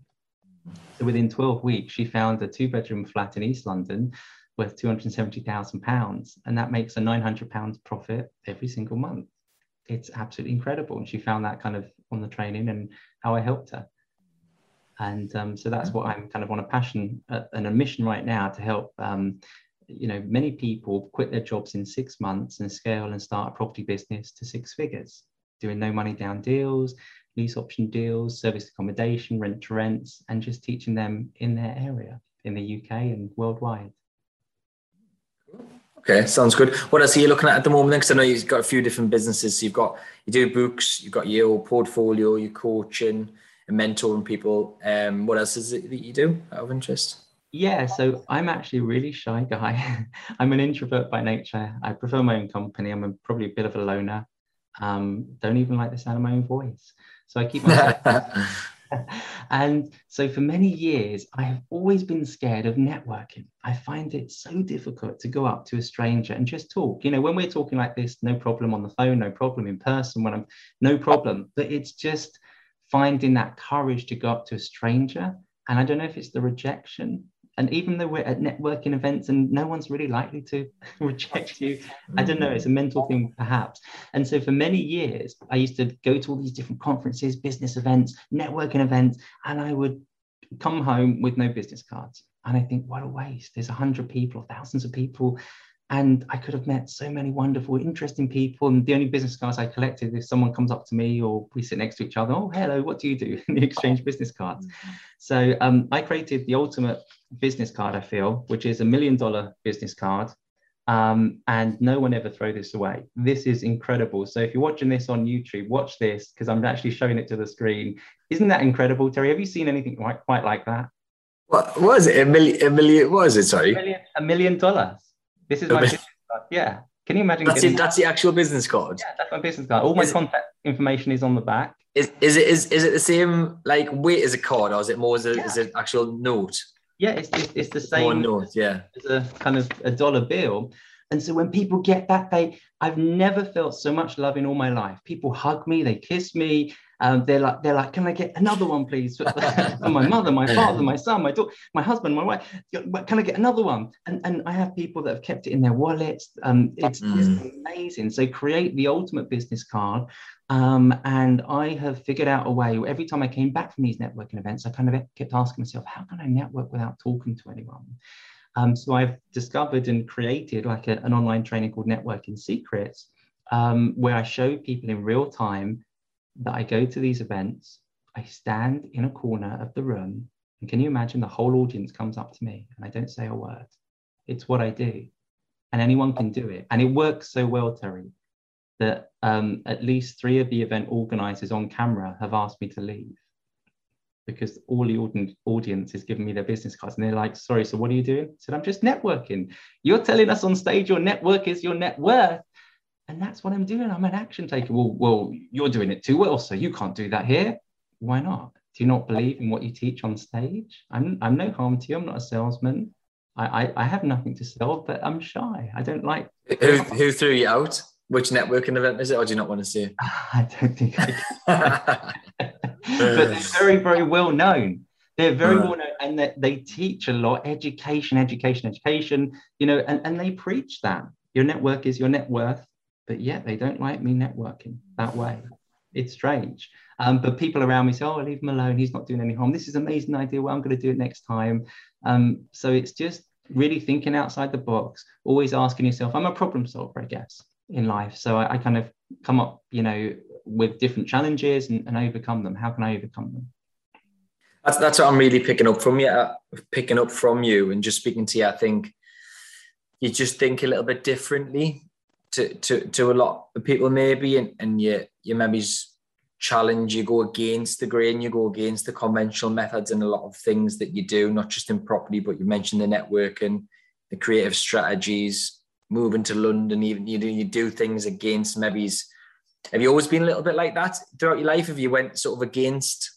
So within 12 weeks, she found a two bedroom flat in East London worth £270,000. And that makes a £900 profit every single month. It's absolutely incredible. And she found that kind of on the training and how I helped her. And um, so that's what I'm kind of on a passion uh, and a mission right now to help. Um, you know, many people quit their jobs in six months and scale and start a property business to six figures, doing no money down deals, lease option deals, service accommodation, rent to rents, and just teaching them in their area in the UK and worldwide. Okay, sounds good. What else are you looking at at the moment? Because I know you've got a few different businesses. So you've got you do books, you've got your portfolio, your coaching, and mentoring people. Um, what else is it that you do out of interest? Yeah, so I'm actually a really shy guy. I'm an introvert by nature. I prefer my own company. I'm a, probably a bit of a loner. Um, don't even like the sound of my own voice. So I keep myself. and so for many years, I have always been scared of networking. I find it so difficult to go up to a stranger and just talk. You know, when we're talking like this, no problem on the phone, no problem in person, when I'm no problem, but it's just finding that courage to go up to a stranger. And I don't know if it's the rejection. And even though we're at networking events and no one's really likely to reject you i don't know it's a mental thing perhaps. And so for many years i used to go to all these different conferences business events networking events and i would come home with no business cards. And i think what a waste. There's a hundred people thousands of people and I could have met so many wonderful, interesting people. And the only business cards I collected, if someone comes up to me or we sit next to each other, oh, hello, what do you do? And they exchange business cards. Mm-hmm. So um, I created the ultimate business card, I feel, which is a million dollar business card. Um, and no one ever throw this away. This is incredible. So if you're watching this on YouTube, watch this because I'm actually showing it to the screen. Isn't that incredible, Terry? Have you seen anything quite, quite like that? What was it? A million? A million? What was it? Sorry, a million, a million dollars. This is my business card. Yeah. Can you imagine? That's, it, that's the actual business card. Yeah, that's my business card. All my is contact it, information is on the back. Is, is it is, is it the same like weight as a card, or is it more as, a, yeah. as an actual note? Yeah, it's, it's, it's the same. More note, yeah. It's a kind of a dollar bill. And so when people get that, they I've never felt so much love in all my life. People hug me, they kiss me, um, they're like, they're like, can I get another one, please? For my mother, my father, my son, my daughter, my husband, my wife. Can I get another one? And and I have people that have kept it in their wallets. Um, it's, mm. it's amazing. So create the ultimate business card. Um, and I have figured out a way. Every time I came back from these networking events, I kind of kept asking myself, how can I network without talking to anyone? Um, so I've discovered and created like a, an online training called Networking Secrets, um, where I show people in real time that I go to these events, I stand in a corner of the room, and can you imagine the whole audience comes up to me and I don't say a word? It's what I do. And anyone can do it. And it works so well, Terry, that um, at least three of the event organizers on camera have asked me to leave because all the audience is giving me their business cards and they're like, sorry, so what are you doing? I said, I'm just networking. You're telling us on stage your network is your net worth. And that's what I'm doing. I'm an action taker. Well, well, you're doing it too well, so you can't do that here. Why not? Do you not believe in what you teach on stage? I'm, I'm no harm to you. I'm not a salesman. I, I, I have nothing to sell, but I'm shy. I don't like. Who, who threw you out? Which networking event is it, or do you not want to see it? I don't think I can. but they're very, very well known. They're very well known, and they, they teach a lot education, education, education. You know, and, and they preach that your network is your net worth but yet they don't like me networking that way. It's strange. Um, but people around me say, oh, leave him alone. He's not doing any harm. This is an amazing idea. Well, I'm going to do it next time. Um, so it's just really thinking outside the box, always asking yourself, I'm a problem solver, I guess, in life. So I, I kind of come up, you know, with different challenges and, and, overcome them. How can I overcome them? That's, that's what I'm really picking up from you, uh, picking up from you and just speaking to you. I think you just think a little bit differently to, to, to a lot of people maybe and, and you, you maybe challenge, you go against the grain, you go against the conventional methods and a lot of things that you do, not just in property, but you mentioned the networking, the creative strategies, moving to London, even you do, you do things against maybe have you always been a little bit like that throughout your life? Have you went sort of against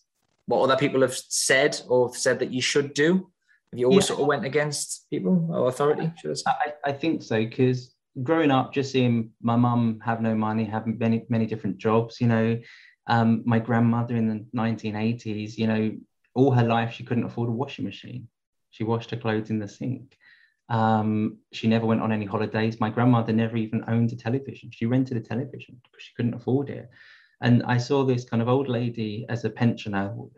what other people have said or said that you should do? Have you always yeah. sort of went against people or authority? I, I, I think so because growing up, just seeing my mum have no money, have many many different jobs. You know, um, my grandmother in the 1980s. You know, all her life she couldn't afford a washing machine. She washed her clothes in the sink. Um, she never went on any holidays. My grandmother never even owned a television. She rented a television because she couldn't afford it. And I saw this kind of old lady as a pensioner who,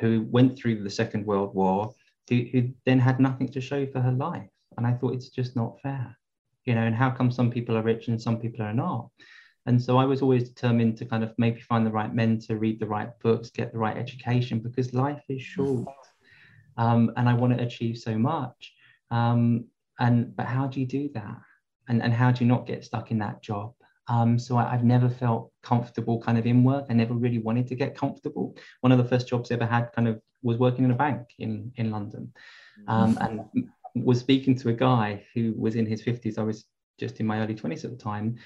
who went through the Second World War, who, who then had nothing to show for her life. And I thought it's just not fair you know, and how come some people are rich and some people are not? And so I was always determined to kind of maybe find the right mentor, read the right books, get the right education because life is short. Um, and I want to achieve so much. Um, and but how do you do that? And, and how do you not get stuck in that job? Um, so I, have never felt comfortable kind of in work. I never really wanted to get comfortable. One of the first jobs I ever had kind of was working in a bank in, in London um, and was speaking to a guy who was in his 50s. I was just in my early 20s at the time.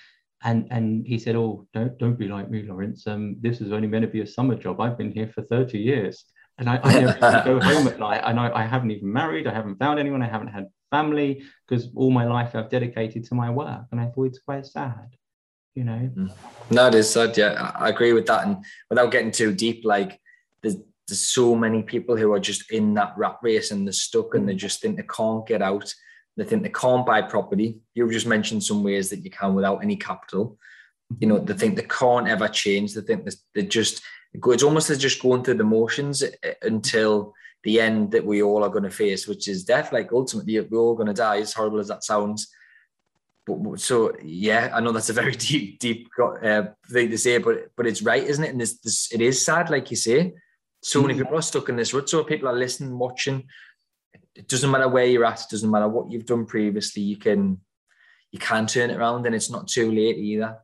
And, and he said, oh, don't, don't be like me, Laurence. Um, this is only meant to be a summer job. I've been here for 30 years. And I, I go home at night. And I, I haven't even married. I haven't found anyone. I haven't had family because all my life I've dedicated to my work. And I thought it's quite sad you know. Mm. No, it is sad. Yeah, I agree with that. And without getting too deep, like there's there's so many people who are just in that rat race and they're stuck and they just think they can't get out. They think they can't buy property. You've just mentioned some ways that you can without any capital. You know, they think they can't ever change. They think they just it's almost as just going through the motions until the end that we all are going to face, which is death. Like ultimately, we're all going to die. As horrible as that sounds, but, so yeah, I know that's a very deep, deep uh, thing to say, but but it's right, isn't it? And this, this it is sad, like you say. So many mm. people are stuck in this rut. So people are listening, watching. It doesn't matter where you're at. It doesn't matter what you've done previously. You can you can turn it around, and it's not too late either.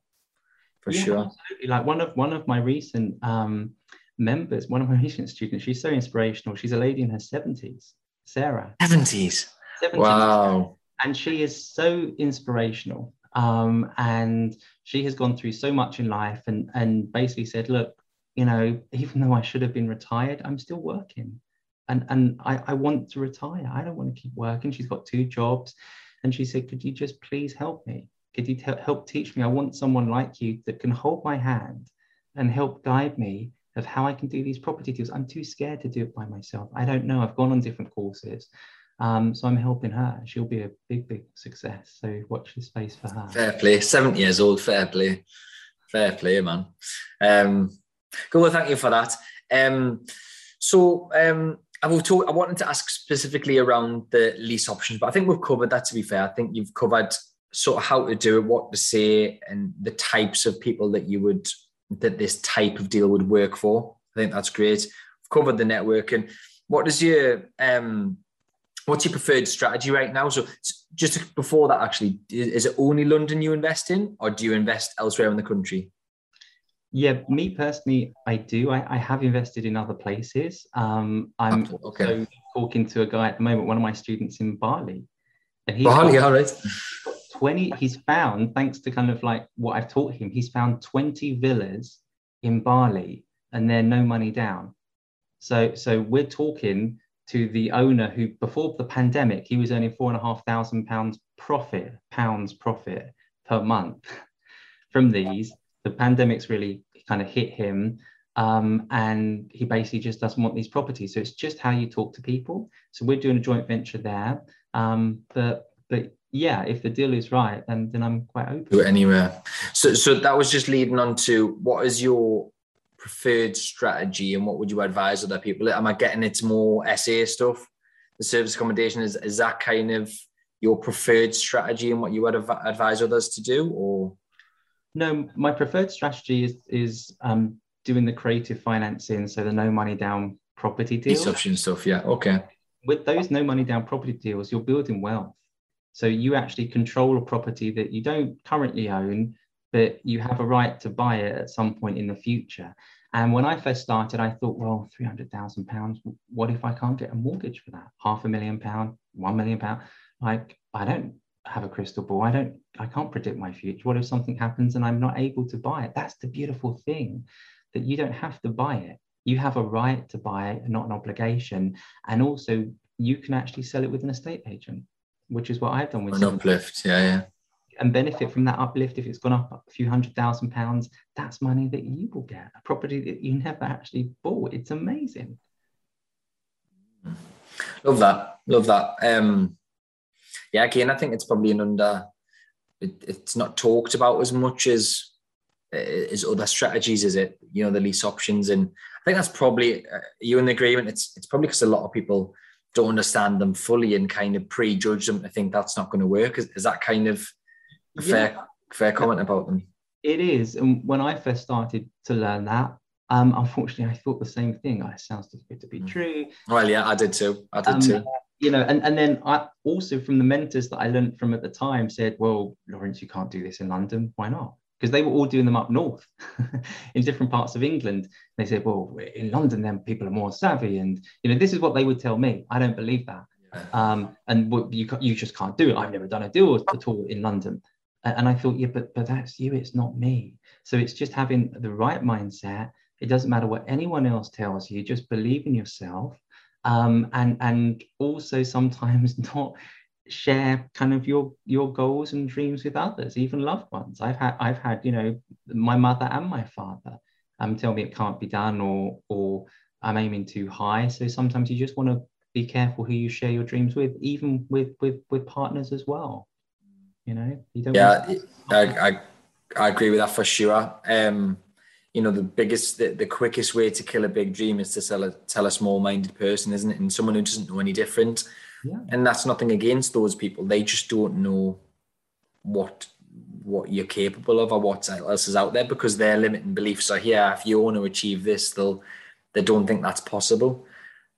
For yeah, sure. Absolutely. Like one of one of my recent um, members, one of my recent students, she's so inspirational. She's a lady in her seventies, Sarah. Seventies. Wow and she is so inspirational. Um, and she has gone through so much in life and, and basically said, look, you know, even though I should have been retired, I'm still working. And, and I, I want to retire. I don't want to keep working. She's got two jobs. And she said, could you just please help me? Could you help teach me? I want someone like you that can hold my hand and help guide me of how I can do these property deals. I'm too scared to do it by myself. I don't know. I've gone on different courses. Um, so I'm helping her. She'll be a big, big success. So watch the space for her. Fair play. 70 years old. Fair play. Fair play, man. Um, cool. Thank you for that. Um, so um, I will talk. I wanted to ask specifically around the lease options, but I think we've covered that. To be fair, I think you've covered sort of how to do it, what to say, and the types of people that you would that this type of deal would work for. I think that's great. We've covered the networking. What does your um, what's your preferred strategy right now? So just before that, actually, is it only London you invest in, or do you invest elsewhere in the country? Yeah, me personally, I do. I, I have invested in other places. Um, I'm okay. also talking to a guy at the moment, one of my students in Bali, and he's Bali, all right. 20 he's found thanks to kind of like what i've taught him he's found 20 villas in bali and they're no money down so so we're talking to the owner who before the pandemic he was earning four and a half thousand pounds profit pounds profit per month from these the pandemic's really kind of hit him um, and he basically just doesn't want these properties so it's just how you talk to people so we're doing a joint venture there um, but but yeah if the deal is right then then i'm quite open to anywhere so so that was just leading on to what is your preferred strategy and what would you advise other people? Am I getting into more SA stuff? The service accommodation is is that kind of your preferred strategy and what you would advise others to do, or? No, my preferred strategy is is um, doing the creative financing, so the no money down property deals. option stuff, yeah. Okay. With those no money down property deals, you're building wealth. So you actually control a property that you don't currently own, but you have a right to buy it at some point in the future. And when I first started, I thought, well, three hundred thousand pounds. What if I can't get a mortgage for that? Half a million pound, one million pound. Like I don't have a crystal ball. I don't. I can't predict my future. What if something happens and I'm not able to buy it? That's the beautiful thing, that you don't have to buy it. You have a right to buy it, not an obligation. And also, you can actually sell it with an estate agent, which is what I've done with an uplift. Yeah, yeah and benefit from that uplift if it's gone up a few hundred thousand pounds that's money that you will get a property that you never actually bought it's amazing love that love that um yeah again i think it's probably an under it, it's not talked about as much as as other strategies is it you know the lease options and i think that's probably uh, you in the agreement it's it's probably because a lot of people don't understand them fully and kind of prejudge them i think that's not going to work is, is that kind of fair fair comment about them. It is. And when I first started to learn that, um, unfortunately, I thought the same thing. Oh, it sounds too good to be mm. true. Well, yeah, I did too. I did um, too. You know, and, and then I also from the mentors that I learned from at the time said, well, Laurence, you can't do this in London. Why not? Because they were all doing them up north in different parts of England. They said, well, in London, then people are more savvy. And, you know, this is what they would tell me. I don't believe that. Um, and you, you just can't do it. I've never done a deal at all in London. And I thought, yeah, but, but that's you. It's not me. So it's just having the right mindset it doesn't matter what anyone else tells you, just believe in yourself. Um, and and also sometimes not share kind of your your goals and dreams with others, even loved ones. I've had I've had, you know, my mother and my father um tell me it can't be done or or I'm aiming too high. So sometimes you just want to be careful who you share your dreams with, even with with with partners as well. You know, you don't. Yeah, I, I I agree with that for sure. Um, you know the biggest the, the quickest way to kill a big dream is to tell a tell a small-minded person isn't it? And someone who doesn't know any different. Yeah. and that's nothing against those people. They just don't know what what you're capable of or what else is out there because their limiting beliefs are here if you want to achieve this they'll they don't think that's possible.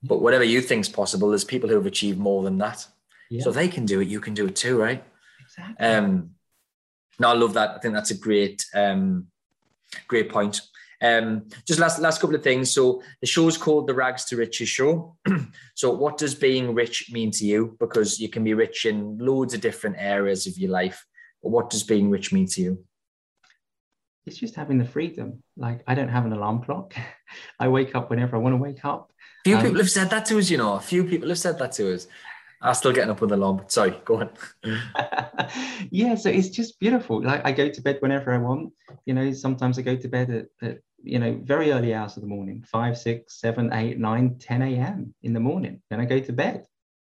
But whatever you think is possible there's people who have achieved more than that. Yeah. so they can do it you can do it too right? Exactly. Um no i love that. I think that's a great um Great point. Um, just last last couple of things. So the show's called the Rags to Riches Show. so what does being rich mean to you? Because you can be rich in loads of different areas of your life. But what does being rich mean to you? It's just having the freedom. Like I don't have an alarm clock. I wake up whenever I want to wake up. A few um, people have said that to us, you know. A few people have said that to us. I'm still getting up with the alarm. Sorry, go on. yeah, so it's just beautiful. Like I go to bed whenever I want. You know, sometimes I go to bed at, at you know very early hours of the morning, five, six, seven, eight, nine, 10 a.m. in the morning. Then I go to bed,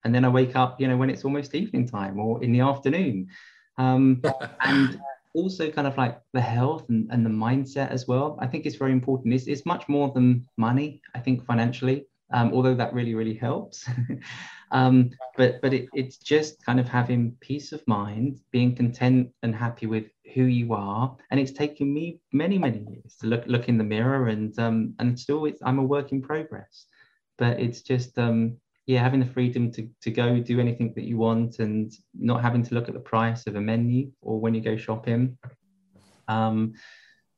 and then I wake up. You know, when it's almost evening time or in the afternoon. Um, and also kind of like the health and, and the mindset as well. I think it's very important. It's, it's much more than money. I think financially um, although that really really helps um, but but it, it's just kind of having peace of mind being content and happy with who you are and it's taken me many many years to look look in the mirror and um, and still it's, i'm a work in progress but it's just um, yeah having the freedom to, to go do anything that you want and not having to look at the price of a menu or when you go shopping um,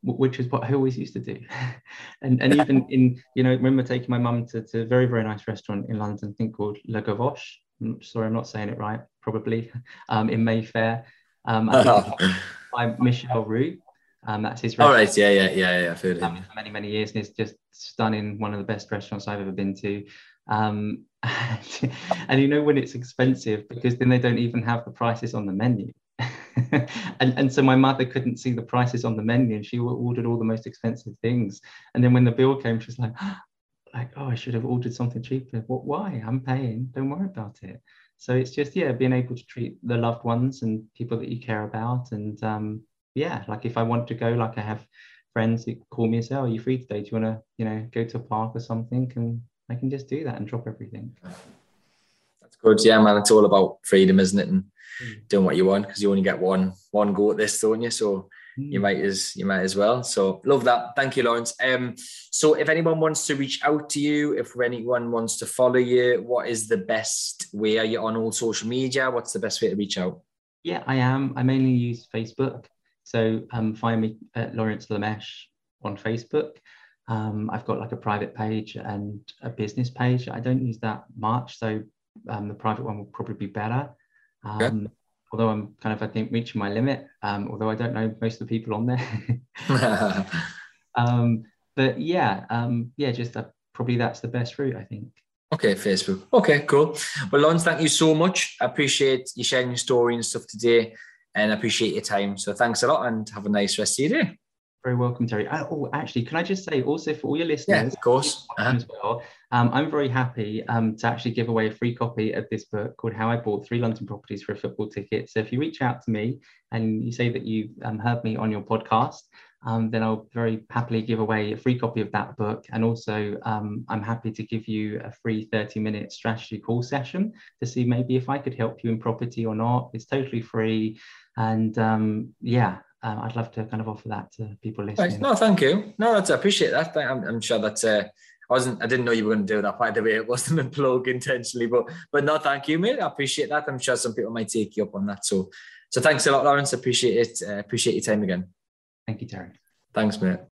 which is what I always used to do. and and even in, you know, remember taking my mum to, to a very, very nice restaurant in London, I think called Le Gavroche. I'm sorry, I'm not saying it right, probably, um, in Mayfair. Um, by Michel Roux. Um, that's his restaurant. All right, yeah, yeah, yeah, yeah. I've heard of him. Um, for many, many years, and it's just stunning. One of the best restaurants I've ever been to. Um, and, and you know when it's expensive because then they don't even have the prices on the menu. and, and so my mother couldn't see the prices on the menu and she ordered all the most expensive things. And then when the bill came, she was like, like, oh, I should have ordered something cheaper. What, why? I'm paying. Don't worry about it. So it's just, yeah, being able to treat the loved ones and people that you care about. And um, yeah, like if I want to go, like I have friends that call me and say, oh, are you free today? Do you want to, you know, go to a park or something? And I can just do that and drop everything. That's good. Yeah, man. It's all about freedom, isn't it? And mm. doing what you want because you only get one one go at this, don't you? So. You might as you might as well. So love that. Thank you, Laurence. Um, so if anyone wants to reach out to you, if anyone wants to follow you, what is the best way? Are you on all social media? What's the best way to reach out? Yeah, I am. I mainly use Facebook. So um, find me at Laurence Lameche on Facebook. Um, I've got like a private page and a business page. I don't use that much, so um, the private one will probably be better. Um, okay. Although I'm kind of, I think, reaching my limit. Um, although I don't know most of the people on there. Um, but yeah, um, yeah, just uh, probably that's the best route, I think. Okay, Facebook. Okay, cool. Well, Laurence, thank you so much. I appreciate you sharing your story and stuff today, and I appreciate your time. So thanks a lot, and have a nice rest of your day. Very welcome, Terry. Oh, actually, can I just say also for all your listeners, yeah, of course, uh-huh. as well, um, I'm very happy um, to actually give away a free copy of this book called How I Bought Three London Properties for a Football Ticket. So if you reach out to me and you say that you um, heard me on your podcast, um, then I'll very happily give away a free copy of that book. And also, um, I'm happy to give you a free 30 minute strategy call session to see maybe if I could help you in property or not. It's totally free. And um, yeah, um, I'd love to kind of offer that to people listening. Right. No, thank you. No, that's, I appreciate that. I'm, I'm sure that's. Uh, I wasn't. I didn't know you were going to do that. By the way, it wasn't a plug intentionally, but but no, thank you, mate. I appreciate that. I'm sure some people might take you up on that. So so thanks a lot, Laurence. Appreciate it. Uh, appreciate your time again. Thank you, Terry. Thanks, mate.